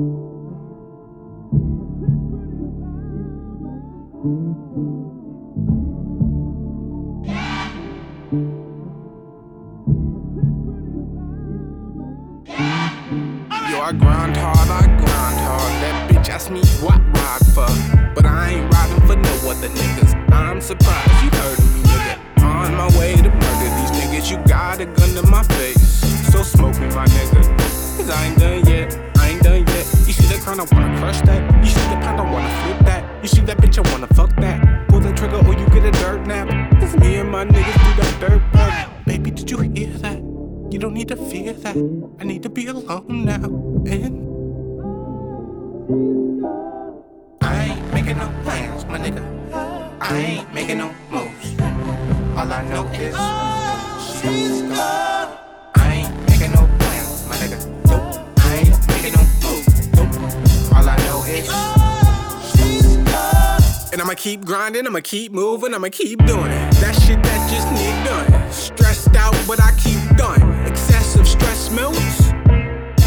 Yo, I grind hard, I grind hard. That bitch asked me what ride for. But I ain't riding for no other niggas. I'm surprised you heard of me, nigga. On my way to murder these niggas. You got a gun to my face. So smoke me, my nigga. I wanna crush that. You see the pound, I wanna flip that. You see that bitch, I wanna fuck that. Pull the trigger or you get a dirt nap. It's me and my niggas do that dirt bag. Baby, did you hear that? You don't need to fear that. I need to be alone now. And I ain't making no plans, my nigga. I ain't making no moves. All I know is she's I'ma keep grinding, I'ma keep moving, I'ma keep doing it. That shit that just need done. Stressed out, but I keep going. Excessive stress moves.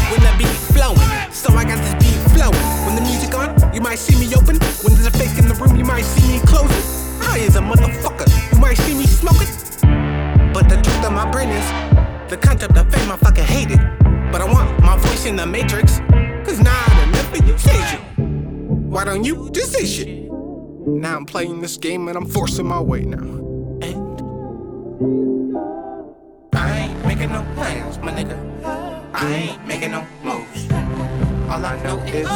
When the beat flowing, so I got this beat flowing. When the music on, you might see me open. When there's a fake in the room, you might see me closing. High as a motherfucker, you might see me smoking. But the truth of my brain is, the concept of fame I fucking hate it. But I want my voice in the matrix, cause now I enough of you say shit. Why don't you just say shit? Now I'm playing this game and I'm forcing my way now. And I ain't making no plans, my nigga. I ain't making no moves. All I know is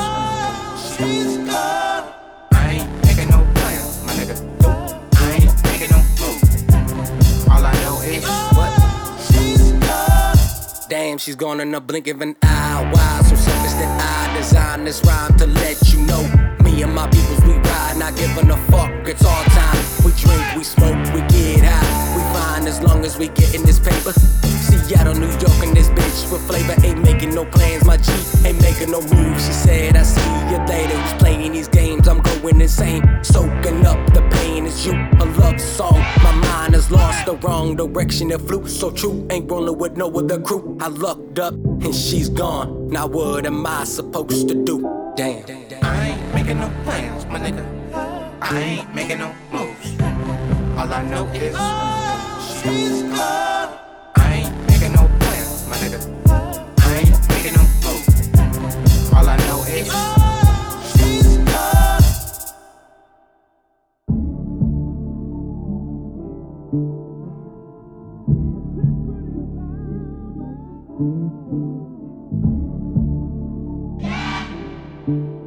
she's gone. I ain't making no plans, my nigga. I ain't making no moves. All I know is what she's gone. Damn, she's gone in the blink of an eye. Why so selfish that I designed this rhyme to let you know? And my peoples, we ride, not giving a fuck. It's all time. We drink, we smoke, we get high. We fine as long as we get in this paper. Seattle, New York, and this bitch with flavor. Ain't making no plans, my G ain't making no moves. She said, I see you later. Who's playing these games? I'm going insane. Soaking up the pain. It's you, a love song. My mind has lost the wrong direction. It flew so true. Ain't rolling with no other crew. I lucked up and she's gone. Now what am I supposed to do? Damn. Making no plans, my nigga. I ain't making no moves. All I know is she's gone. I ain't making no plans, my nigga. I ain't making no moves. All I know is she's gone.